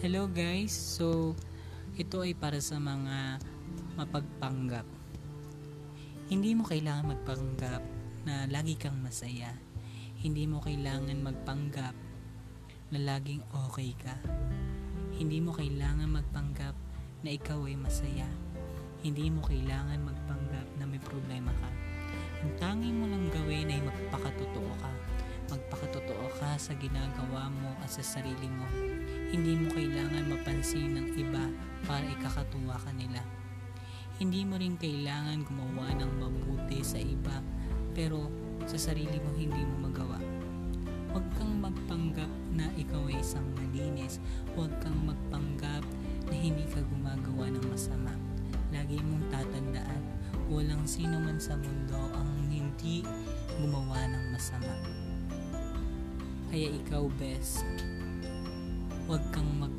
Hello guys, so ito ay para sa mga mapagpanggap. Hindi mo kailangan magpanggap na lagi kang masaya. Hindi mo kailangan magpanggap na laging okay ka. Hindi mo kailangan magpanggap na ikaw ay masaya. Hindi mo kailangan magpanggap na may problema ka. Ang tanging mo lang gawin ay magpakatotoo ka. Magpakatotoo ka sa ginagawa mo at sa sarili mo. Hindi mo kailangan mapansin ng iba para ikakatuwa ka nila. Hindi mo rin kailangan gumawa ng mabuti sa iba pero sa sarili mo hindi mo magawa. Huwag kang magpanggap na ikaw ay isang malinis. Huwag kang magpanggap na hindi ka gumagawa ng masama. Lagi mong tatandaan, walang sino man sa mundo ang hindi gumawa ng masama. Kaya ikaw, best, huwag kang mag